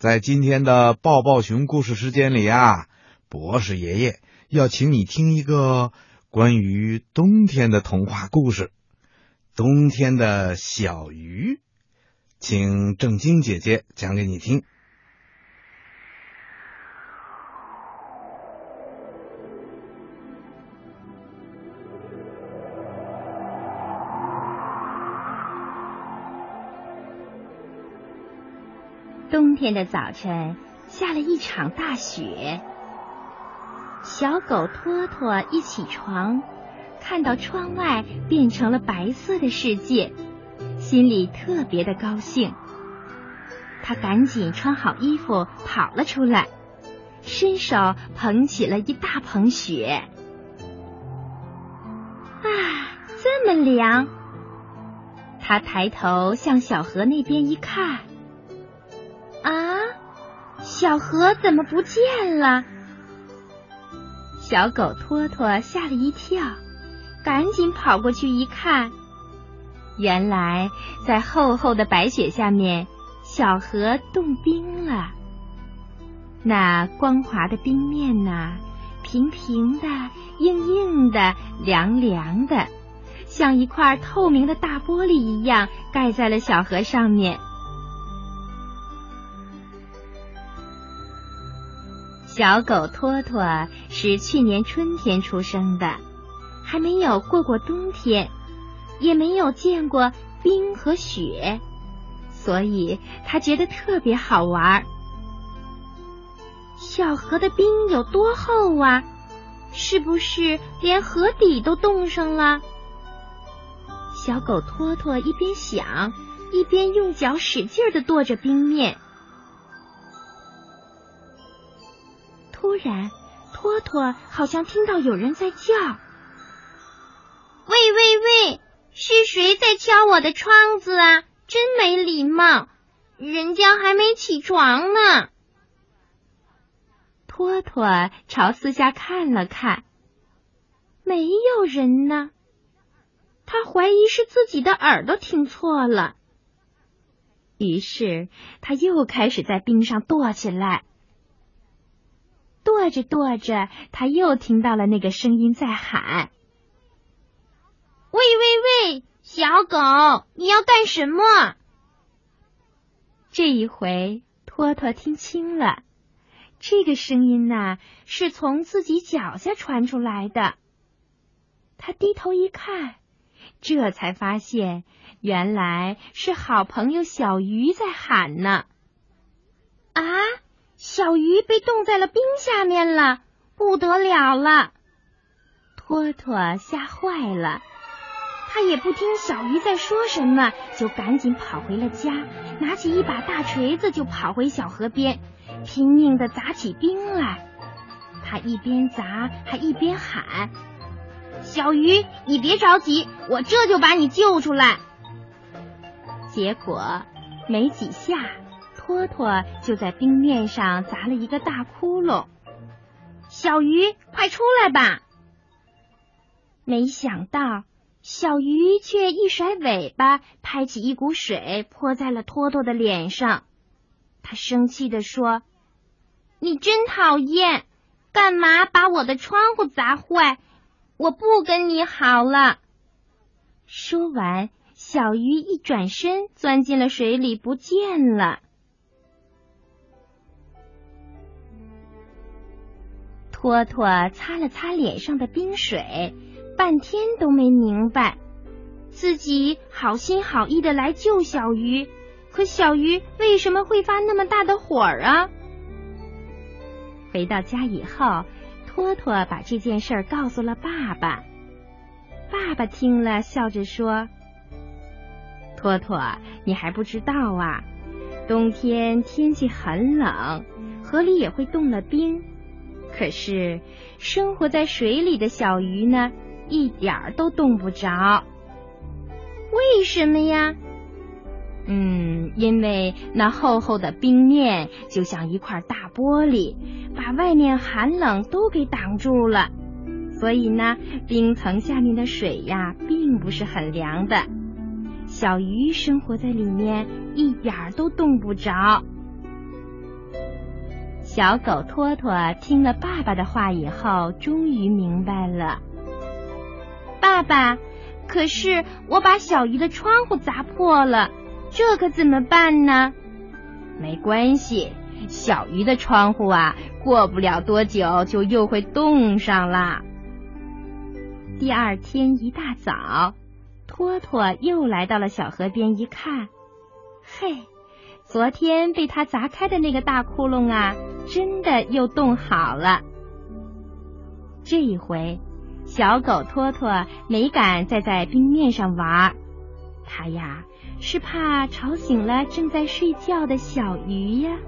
在今天的抱抱熊故事时间里啊，博士爷爷要请你听一个关于冬天的童话故事——冬天的小鱼，请正晶姐姐讲给你听。冬天的早晨，下了一场大雪。小狗托托一起床，看到窗外变成了白色的世界，心里特别的高兴。他赶紧穿好衣服跑了出来，伸手捧起了一大捧雪。啊，这么凉！他抬头向小河那边一看。啊，小河怎么不见了？小狗托托吓了一跳，赶紧跑过去一看，原来在厚厚的白雪下面，小河冻冰了。那光滑的冰面呐，平平的、硬硬的、凉凉的，像一块透明的大玻璃一样，盖在了小河上面。小狗托托是去年春天出生的，还没有过过冬天，也没有见过冰和雪，所以他觉得特别好玩。小河的冰有多厚啊？是不是连河底都冻上了？小狗托托一边想，一边用脚使劲的跺着冰面。突然，托托好像听到有人在叫：“喂喂喂，是谁在敲我的窗子啊？真没礼貌！人家还没起床呢。”托托朝四下看了看，没有人呢。他怀疑是自己的耳朵听错了，于是他又开始在冰上跺起来。跺着跺着，他又听到了那个声音在喊：“喂喂喂，小狗，你要干什么？”这一回，托托听清了，这个声音呐，是从自己脚下传出来的。他低头一看，这才发现，原来是好朋友小鱼在喊呢。啊！小鱼被冻在了冰下面了，不得了了！托托吓坏了，他也不听小鱼在说什么，就赶紧跑回了家，拿起一把大锤子就跑回小河边，拼命的砸起冰来。他一边砸还一边喊：“小鱼，你别着急，我这就把你救出来。”结果没几下。托托就在冰面上砸了一个大窟窿，小鱼，快出来吧！没想到，小鱼却一甩尾巴，拍起一股水泼在了托托的脸上。他生气的说：“你真讨厌，干嘛把我的窗户砸坏？我不跟你好了。”说完，小鱼一转身，钻进了水里，不见了。托托擦了擦脸上的冰水，半天都没明白，自己好心好意的来救小鱼，可小鱼为什么会发那么大的火啊？回到家以后，托托把这件事告诉了爸爸。爸爸听了，笑着说：“托托，你还不知道啊，冬天天气很冷，河里也会冻了冰。”可是，生活在水里的小鱼呢，一点儿都冻不着。为什么呀？嗯，因为那厚厚的冰面就像一块大玻璃，把外面寒冷都给挡住了。所以呢，冰层下面的水呀，并不是很凉的。小鱼生活在里面，一点儿都冻不着。小狗托托听了爸爸的话以后，终于明白了。爸爸，可是我把小鱼的窗户砸破了，这可怎么办呢？没关系，小鱼的窗户啊，过不了多久就又会冻上啦。第二天一大早，托托又来到了小河边，一看，嘿，昨天被它砸开的那个大窟窿啊，真的又冻好了。这一回，小狗托托没敢再在冰面上玩，它呀是怕吵醒了正在睡觉的小鱼呀。